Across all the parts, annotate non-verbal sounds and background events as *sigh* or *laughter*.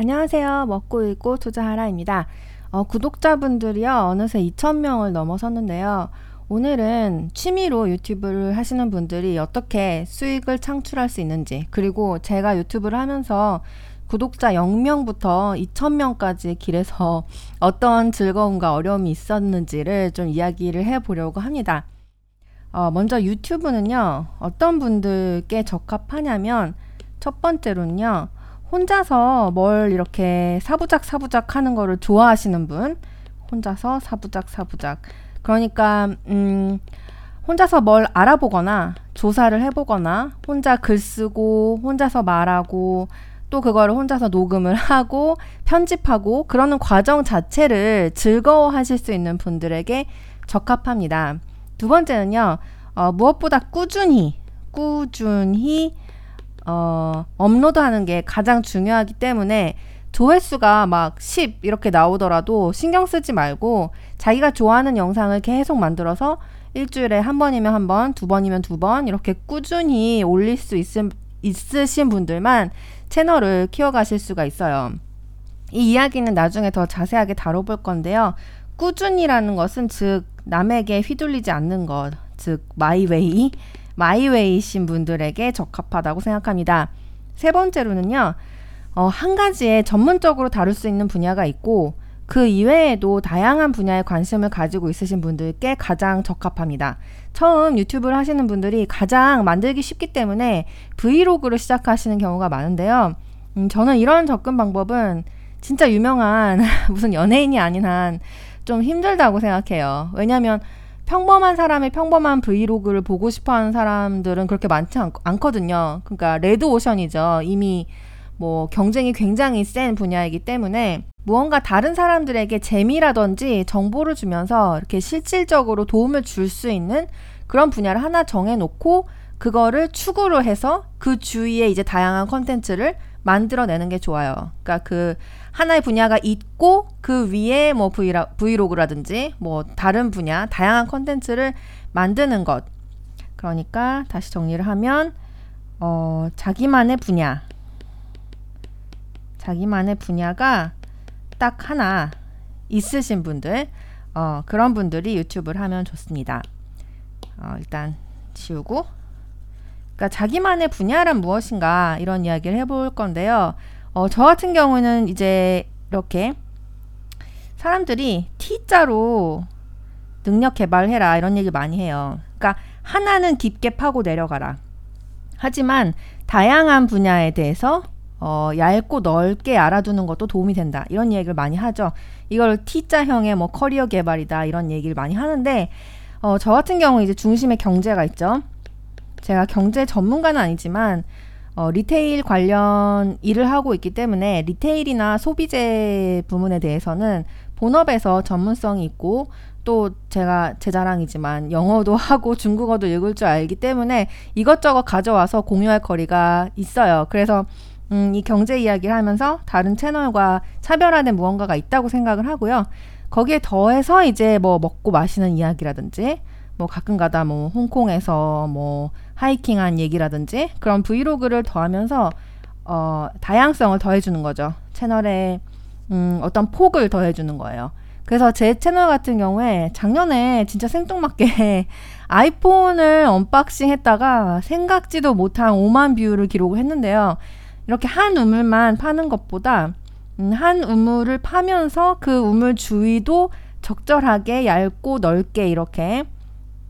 안녕하세요. 먹고 읽고 투자하라입니다. 어, 구독자분들이요. 어느새 2,000명을 넘어섰는데요. 오늘은 취미로 유튜브를 하시는 분들이 어떻게 수익을 창출할 수 있는지, 그리고 제가 유튜브를 하면서 구독자 0명부터 2,000명까지 길에서 *laughs* 어떤 즐거움과 어려움이 있었는지를 좀 이야기를 해보려고 합니다. 어, 먼저 유튜브는요, 어떤 분들께 적합하냐면, 첫 번째로는요, 혼자서 뭘 이렇게 사부작 사부작 하는 거를 좋아하시는 분, 혼자서 사부작 사부작. 그러니까, 음, 혼자서 뭘 알아보거나, 조사를 해보거나, 혼자 글 쓰고, 혼자서 말하고, 또 그거를 혼자서 녹음을 *laughs* 하고, 편집하고, 그러는 과정 자체를 즐거워 하실 수 있는 분들에게 적합합니다. 두 번째는요, 어, 무엇보다 꾸준히, 꾸준히, 어, 업로드하는 게 가장 중요하기 때문에 조회수가 막 10 이렇게 나오더라도 신경 쓰지 말고 자기가 좋아하는 영상을 계속 만들어서 일주일에 한 번이면 한 번, 두 번이면 두 번 이렇게 꾸준히 올릴 수 있음, 있으신 분들만 채널을 키워가실 수가 있어요. 이 이야기는 나중에 더 자세하게 다뤄볼 건데요. 꾸준히라는 것은 즉 남에게 휘둘리지 않는 것, 즉 마이웨이, 마이웨이신 분들에게 적합하다고 생각합니다. 세 번째로는요. 어, 한 가지에 전문적으로 다룰 수 있는 분야가 있고 그 이외에도 다양한 분야에 관심을 가지고 있으신 분들께 가장 적합합니다. 처음 유튜브를 하시는 분들이 가장 만들기 쉽기 때문에 브이로그를 시작하시는 경우가 많은데요. 음, 저는 이런 접근 방법은 진짜 유명한 *laughs* 무슨 연예인이 아닌 한 좀 힘들다고 생각해요. 왜냐하면 평범한 사람의 평범한 브이로그를 보고 싶어 하는 사람들은 그렇게 많지 않, 않거든요. 그러니까 레드 오션이죠. 이미 뭐 경쟁이 굉장히 센 분야이기 때문에 무언가 다른 사람들에게 재미라든지 정보를 주면서 이렇게 실질적으로 도움을 줄 수 있는 그런 분야를 하나 정해놓고 그거를 축으로 해서 그 주위에 이제 다양한 컨텐츠를 만들어내는 게 좋아요. 그러니까 그 하나의 분야가 있고 그 위에 뭐 브이라, 브이로그라든지 뭐 다른 분야 다양한 컨텐츠를 만드는 것. 그러니까 다시 정리를 하면 어, 자기만의 분야. 자기만의 분야가 딱 하나 있으신 분들, 어, 그런 분들이 유튜브를 하면 좋습니다. 어, 일단 지우고. 그러니까 자기만의 분야란 무엇인가 이런 이야기를 해볼 건데요. 어, 저 같은 경우는 이제 이렇게 사람들이 T자로 능력 개발해라 이런 얘기 많이 해요. 그러니까 하나는 깊게 파고 내려가라. 하지만 다양한 분야에 대해서 어, 얇고 넓게 알아두는 것도 도움이 된다. 이런 얘기를 많이 하죠. 이걸 T자형의 뭐 커리어 개발이다. 이런 얘기를 많이 하는데, 어, 저 같은 경우 이제 중심에 경제가 있죠. 제가 경제 전문가는 아니지만, 어, retail 관련 일을 하고 있기 때문에 retail이나 소비재 부문에 대해서는 본업에서 전문성이 있고 또 제가 제 자랑이지만 영어도 *laughs* 하고 중국어도 읽을 줄 알기 때문에 이것저것 가져와서 공유할 거리가 있어요. 그래서 음, 이 경제 이야기를 하면서 다른 채널과 차별화된 무언가가 있다고 생각을 하고요. 거기에 더해서 이제 뭐 먹고 마시는 이야기라든지 뭐 가끔가다 뭐 홍콩에서 뭐 하이킹한 얘기라든지 그런 브이로그를 더하면서 어, 다양성을 더해주는 거죠. 채널에 음, 어떤 폭을 더해주는 거예요. 그래서 제 채널 같은 경우에 작년에 진짜 생뚱맞게 *laughs* 아이폰을 unboxing 했다가 생각지도 못한 5만 view를 기록을 했는데요. 이렇게 한 우물만 파는 것보다 음, 한 우물을 파면서 그 우물 주위도 적절하게 얇고 넓게 이렇게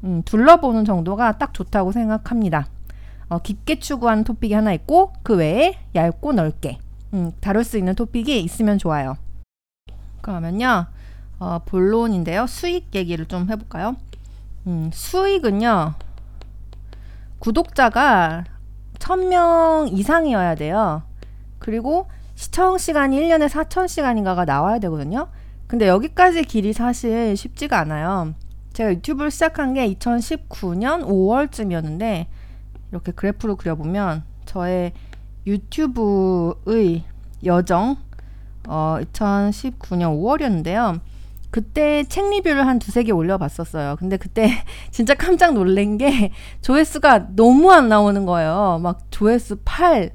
음, 둘러보는 정도가 딱 좋다고 생각합니다. 어, 깊게 추구하는 토픽이 하나 있고 그 외에 얇고 넓게 음, 다룰 수 있는 토픽이 있으면 좋아요. 그러면요 어, 본론인데요 수익 얘기를 좀 해볼까요? 음, 수익은요 구독자가 1000명 이상이어야 돼요. 그리고 시청 시간이 1년에 4000시간인가가 나와야 되거든요. 근데 여기까지 길이 사실 쉽지가 않아요. 제가 유튜브를 시작한 게 2019년 5월쯤이었는데 이렇게 그래프로 그려보면 저의 유튜브의 여정 어, 2019년 5월이었는데요. 그때 책 리뷰를 한 두세 개 올려봤었어요. 근데 그때 *laughs* 진짜 깜짝 놀란 게 조회수가 너무 안 나오는 거예요. 막 조회수 8,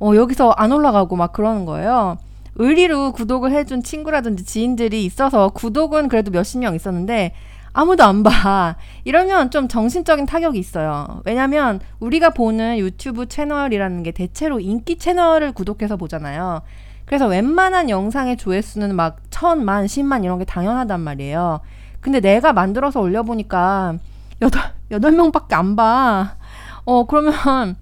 어, 여기서 안 올라가고 막 그러는 거예요. 의리로 구독을 해준 친구라든지 지인들이 있어서 구독은 그래도 몇십 명 있었는데 아무도 안 봐. 이러면 좀 정신적인 타격이 있어요. 왜냐면 우리가 보는 유튜브 채널이라는 게 대체로 인기 채널을 구독해서 보잖아요. 그래서 웬만한 영상의 조회수는 막 천만, 십만 이런 게 당연하단 말이에요. 근데 내가 만들어서 올려보니까 여덟, 여덟 명 밖에 안 봐. 어, 그러면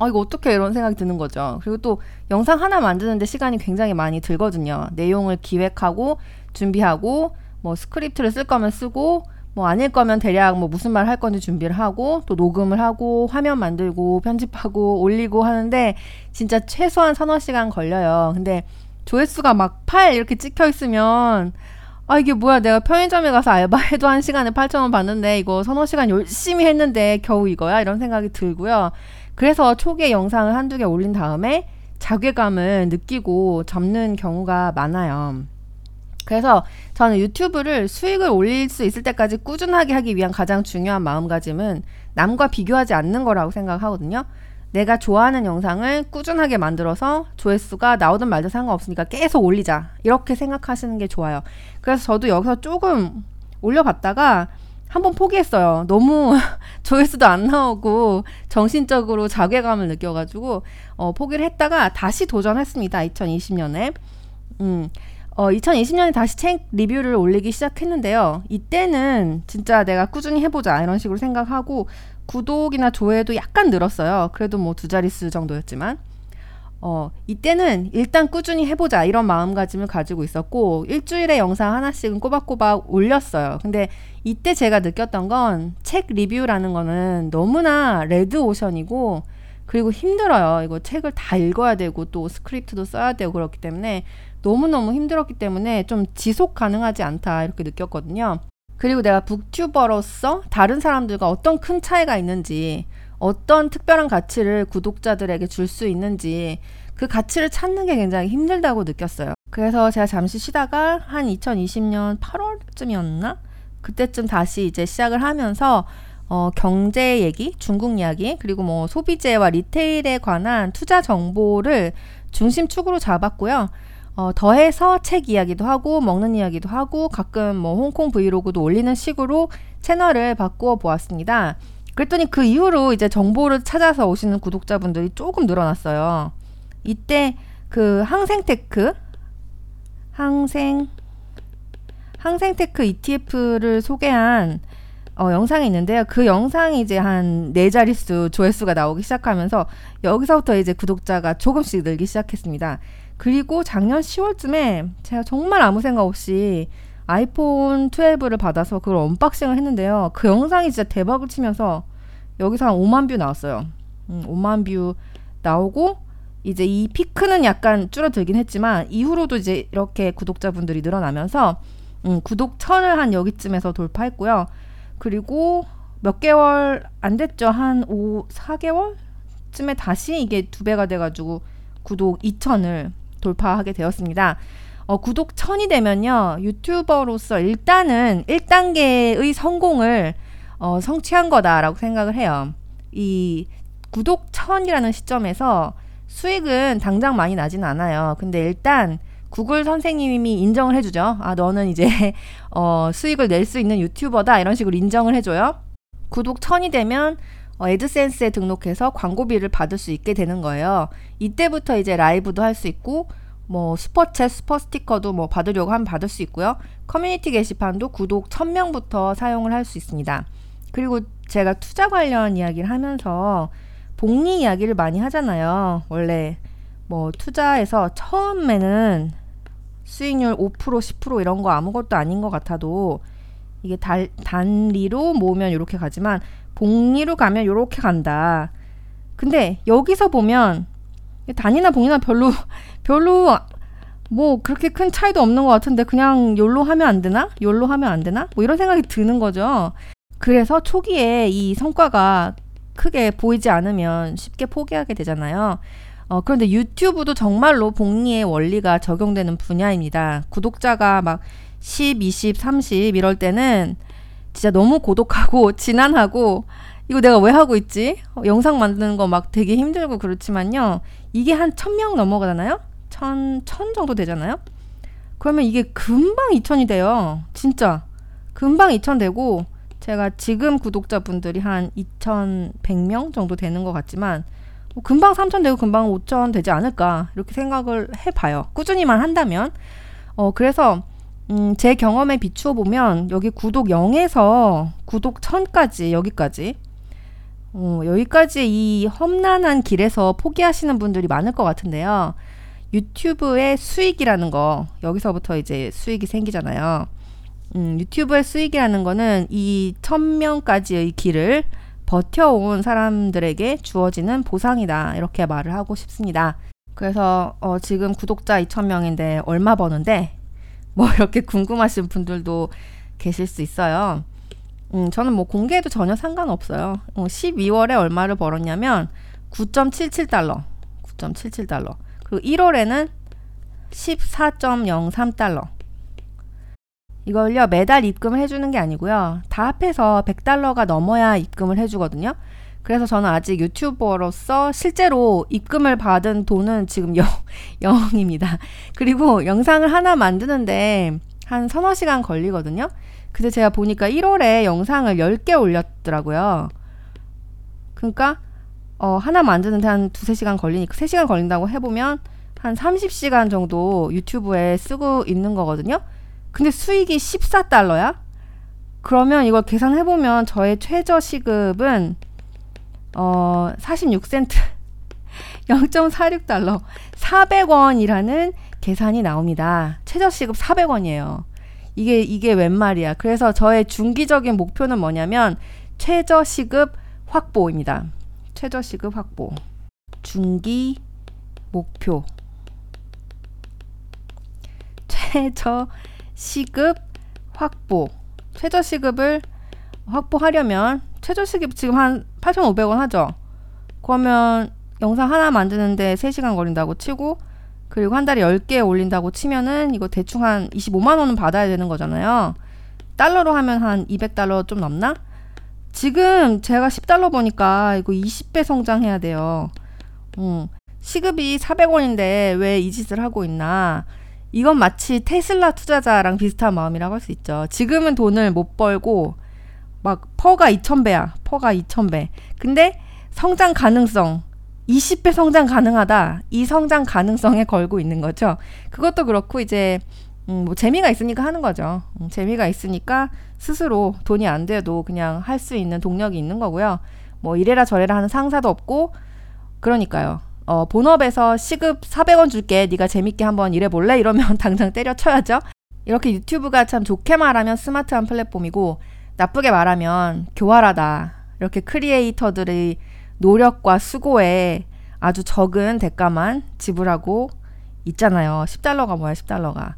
아, 이거 어떻게 이런 생각이 드는 거죠. 그리고 또 영상 하나 만드는데 시간이 굉장히 많이 들거든요. 내용을 기획하고 준비하고 뭐 스크립트를 쓸 거면 쓰고 뭐 아닐 거면 대략 뭐 무슨 말 할 건지 준비를 하고 또 녹음을 하고 화면 만들고 편집하고 올리고 하는데 진짜 최소한 서너 시간 걸려요. 근데 조회수가 막 8 이렇게 찍혀 있으면 아 이게 뭐야 내가 편의점에 가서 알바해도 한 시간에 8천 원 받는데 이거 서너 시간 열심히 했는데 겨우 이거야 이런 생각이 들고요. 그래서 초기에 영상을 한두 개 올린 다음에 자괴감을 느끼고 접는 경우가 많아요. 그래서 저는 유튜브를 수익을 올릴 수 있을 때까지 꾸준하게 하기 위한 가장 중요한 마음가짐은 남과 비교하지 않는 거라고 생각하거든요. 내가 좋아하는 영상을 꾸준하게 만들어서 조회수가 나오든 말든 상관없으니까 계속 올리자. 이렇게 생각하시는 게 좋아요. 그래서 저도 여기서 조금 올려봤다가 한번 포기했어요. 너무 *laughs* 조회수도 안 나오고 정신적으로 자괴감을 느껴가지고 어, 포기를 했다가 다시 도전했습니다. 2020년에. 음, 어, 2020년에 다시 책 리뷰를 올리기 시작했는데요. 이때는 진짜 내가 꾸준히 해보자 이런 식으로 생각하고 구독이나 조회도 약간 늘었어요. 그래도 뭐 두 자릿수 정도였지만. 어, 이때는 일단 꾸준히 해보자 이런 마음가짐을 가지고 있었고 일주일에 영상 하나씩은 꼬박꼬박 올렸어요. 근데 이때 제가 느꼈던 건 책 리뷰라는 거는 너무나 레드 오션이고 그리고 힘들어요. 이거 책을 다 읽어야 되고 또 스크립트도 써야 되고 그렇기 때문에 너무너무 힘들었기 때문에 좀 지속 가능하지 않다 이렇게 느꼈거든요. 그리고 내가 북튜버로서 다른 사람들과 어떤 큰 차이가 있는지 어떤 특별한 가치를 구독자들에게 줄 수 있는지 그 가치를 찾는 게 굉장히 힘들다고 느꼈어요. 그래서 제가 잠시 쉬다가 한 2020년 8월쯤이었나? 그때쯤 다시 이제 시작을 하면서 어, 경제 얘기, 중국 이야기, 그리고 뭐 소비재와 리테일에 관한 투자 정보를 중심축으로 잡았고요. 어, 더해서 책 이야기도 하고 먹는 이야기도 하고 가끔 뭐 홍콩 브이로그도 올리는 식으로 채널을 바꾸어 보았습니다. 그랬더니 그 이후로 이제 정보를 찾아서 오시는 구독자분들이 조금 늘어났어요. 이때 그 항생테크 항생 항생테크 ETF를 소개한 어, 영상이 있는데요. 그 영상이 이제 한 네 자릿수 조회수가 나오기 시작하면서 여기서부터 이제 구독자가 조금씩 늘기 시작했습니다. 그리고 작년 10월쯤에 제가 정말 아무 생각 없이 아이폰 12를 받아서 그걸 unboxing을 했는데요. 그 영상이 진짜 대박을 치면서 여기서 한 5만 view 나왔어요. 음, 5만 view 나오고 이제 이 피크는 약간 줄어들긴 했지만 이후로도 이제 이렇게 구독자분들이 늘어나면서 음, 구독 천을 한 여기쯤에서 돌파했고요. 그리고 몇 개월 안 됐죠. 한 5, 4개월쯤에 다시 이게 두 배가 돼가지고 구독 2천을 돌파하게 되었습니다. 어, 구독 천이 되면요, 유튜버로서 일단은 1단계의 성공을 어, 성취한 거다라고 생각을 해요. 이 구독 천이라는 시점에서 수익은 당장 많이 나지는 않아요. 근데 일단 구글 선생님이 인정을 해주죠. 아, 너는 이제 *laughs* 어, 수익을 낼 수 있는 유튜버다. 이런 식으로 인정을 해줘요. 구독 천이 되면 어, AdSense에 등록해서 광고비를 받을 수 있게 되는 거예요. 이때부터 이제 라이브도 할 수 있고 뭐 Super Chat, Super Sticker도 뭐 받으려고 하면 받을 수 있고요. 커뮤니티 게시판도 구독 1000명부터 사용을 할 수 있습니다. 그리고 제가 투자 관련 이야기를 하면서 복리 이야기를 많이 하잖아요. 원래 뭐 투자에서 처음에는 수익률 5% 10% 이런 거 아무것도 아닌 것 같아도 이게 달, 단리로 모으면 이렇게 가지만 복리로 가면 이렇게 간다. 근데 여기서 보면 단이나 복리나 별로 *laughs* 별로 뭐 그렇게 큰 차이도 없는 것 같은데 그냥 욜로 하면 안 되나? 욜로 하면 안 되나? 뭐 이런 생각이 드는 거죠. 그래서 초기에 이 성과가 크게 보이지 않으면 쉽게 포기하게 되잖아요. 어, 그런데 유튜브도 정말로 복리의 원리가 적용되는 분야입니다. 구독자가 막 10, 20, 30 이럴 때는 진짜 너무 고독하고 *laughs* 진한하고 이거 내가 왜 하고 있지? 어, 영상 만드는 거 막 되게 힘들고 그렇지만요. 이게 한 1000명 넘어가잖아요? 천, 천 정도 되잖아요? 그러면 이게 금방 2천이 돼요. 진짜. 금방 2천 되고, 제가 지금 구독자분들이 한 2,100명 정도 되는 것 같지만, 뭐 금방 3천 되고 금방 5천 되지 않을까, 이렇게 생각을 해봐요. 꾸준히만 한다면. 어, 그래서, 음, 제 경험에 비추어 보면, 여기 구독 0에서 구독 1000까지, 여기까지, 어, 여기까지 이 험난한 길에서 포기하시는 분들이 많을 것 같은데요. 유튜브의 수익이라는 거, 여기서부터 이제 수익이 생기잖아요. 음, 유튜브의 수익이라는 거는 이 천명까지의 길을 버텨온 사람들에게 주어지는 보상이다. 이렇게 말을 하고 싶습니다. 그래서 어, 지금 구독자 2천명인데 얼마 버는데 뭐 *laughs* 이렇게 궁금하신 분들도 계실 수 있어요. 음, 저는 뭐 공개해도 전혀 상관없어요. 어, 12월에 얼마를 벌었냐면 9.77달러. 9.77달러. 그리고 1월에는 14.03달러. 이걸요, 매달 입금을 해주는 게 아니고요. 다 합해서 100달러가 넘어야 입금을 해주거든요. 그래서 저는 아직 유튜버로서 실제로 입금을 받은 돈은 지금 0, 0입니다. *laughs* 그리고 영상을 하나 만드는데 한 서너 시간 걸리거든요. 근데 제가 보니까 1월에 영상을 10개 올렸더라고요. 그러니까 어, 하나 만드는데 한 두세 시간 걸리니까 3시간 걸린다고 해보면 한 30시간 정도 유튜브에 쓰고 있는 거거든요. 근데 수익이 14달러야? 그러면 이걸 계산해 보면 저의 최저 시급은 어, 46센트 0.46달러 400원이라는 계산이 나옵니다. 최저 시급 400원이에요. 이게 이게 웬 말이야. 그래서 저의 중기적인 목표는 뭐냐면 최저 시급 확보입니다. 최저 시급 확보. 중기 목표. 최저 시급 확보. 최저 시급을 확보하려면 최저 시급 지금 한 8,500원 하죠. 그러면 영상 하나 만드는데 3시간 걸린다고 치고 그리고 한 달에 10개 올린다고 치면은 이거 대충 한 25만 원은 받아야 되는 거잖아요. 달러로 하면 한 200달러 좀 넘나? 지금 제가 10달러 보니까 이거 20배 성장해야 돼요. 음, 시급이 400원인데 왜 이 짓을 하고 있나? 이건 마치 Tesla 투자자랑 비슷한 마음이라고 할 수 있죠. 지금은 돈을 못 벌고 막 PER가 2,000배야. PER가 2,000배. 근데 성장 가능성 20배 성장 가능하다. 이 성장 가능성에 걸고 있는 거죠. 그것도 그렇고 이제 음, 뭐 재미가 있으니까 하는 거죠. 음, 재미가 있으니까 스스로 돈이 안 돼도 그냥 할 수 있는 동력이 있는 거고요. 뭐 이래라 저래라 하는 상사도 없고 그러니까요. 어, 본업에서 시급 400원 줄게. 네가 재밌게 한번 일해 볼래? 이러면 *laughs* 당장 때려쳐야죠. 이렇게 유튜브가 참 좋게 말하면 스마트한 플랫폼이고 나쁘게 말하면 교활하다. 이렇게 크리에이터들의 노력과 수고에 아주 적은 대가만 지불하고 있잖아요. 10달러가 뭐야, 10달러가.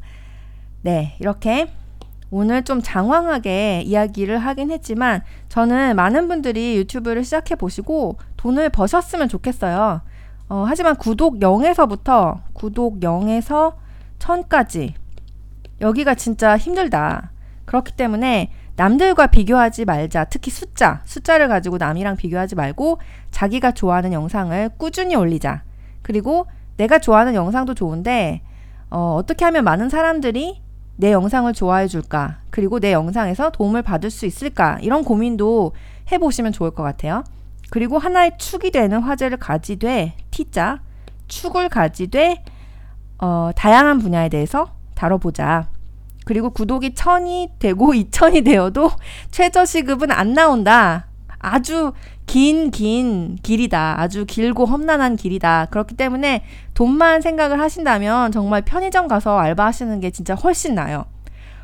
네, 이렇게 오늘 좀 장황하게 이야기를 하긴 했지만 저는 많은 분들이 유튜브를 시작해 보시고 돈을 버셨으면 좋겠어요. 어, 하지만 구독 0에서부터 구독 0에서 1000까지 여기가 진짜 힘들다. 그렇기 때문에 남들과 비교하지 말자. 특히 숫자, 숫자를 가지고 남이랑 비교하지 말고 자기가 좋아하는 영상을 꾸준히 올리자. 그리고 내가 좋아하는 영상도 좋은데 어, 어떻게 하면 많은 사람들이 내 영상을 좋아해 줄까? 그리고 내 영상에서 도움을 받을 수 있을까? 이런 고민도 해보시면 좋을 것 같아요. 그리고 하나의 축이 되는 화제를 가지되 T자 축을 가지되 어, 다양한 분야에 대해서 다뤄보자. 그리고 구독이 천이 되고 *laughs* 이천이 되어도 최저 시급은 안 나온다. 아주 긴, 긴 길이다. 아주 길고 험난한 길이다. 그렇기 때문에 돈만 생각을 하신다면 정말 편의점 가서 알바하시는 게 진짜 훨씬 나아요.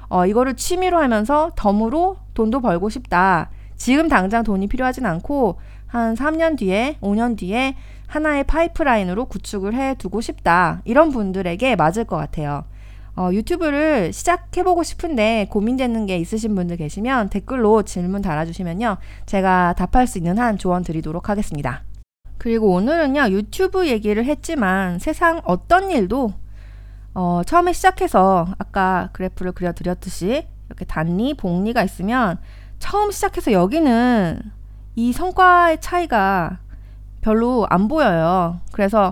어, 이거를 취미로 하면서 덤으로 돈도 벌고 싶다. 지금 당장 돈이 필요하진 않고 한 3년 뒤에, 5년 뒤에 하나의 파이프라인으로 구축을 해 두고 싶다. 이런 분들에게 맞을 것 같아요. 어, 유튜브를 시작해보고 싶은데 고민되는 게 있으신 분들 계시면 댓글로 질문 달아주시면요. 제가 답할 수 있는 한 조언 드리도록 하겠습니다. 그리고 오늘은요, 유튜브 얘기를 했지만 세상 어떤 일도 어, 처음에 시작해서 아까 그래프를 그려드렸듯이 이렇게 단리, 복리가 있으면 처음 시작해서 여기는 이 성과의 차이가 별로 안 보여요. 그래서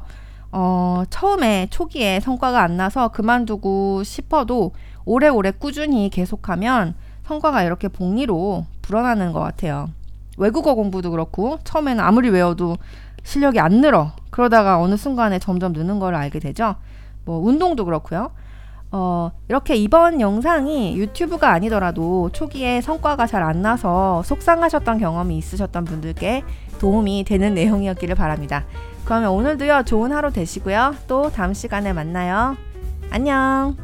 어, 처음에 초기에 성과가 안 나서 그만두고 싶어도 오래오래 꾸준히 계속하면 성과가 이렇게 복리로 불어나는 것 같아요. 외국어 공부도 그렇고 처음에는 아무리 외워도 실력이 안 늘어. 그러다가 어느 순간에 점점 느는 걸 알게 되죠. 뭐 운동도 그렇고요. 어, 이렇게 이번 영상이 유튜브가 아니더라도 초기에 성과가 잘 안 나서 속상하셨던 경험이 있으셨던 분들께 도움이 되는 *laughs* 내용이었기를 바랍니다. 그러면 오늘도요, 좋은 하루 되시고요. 또 다음 시간에 만나요. 안녕!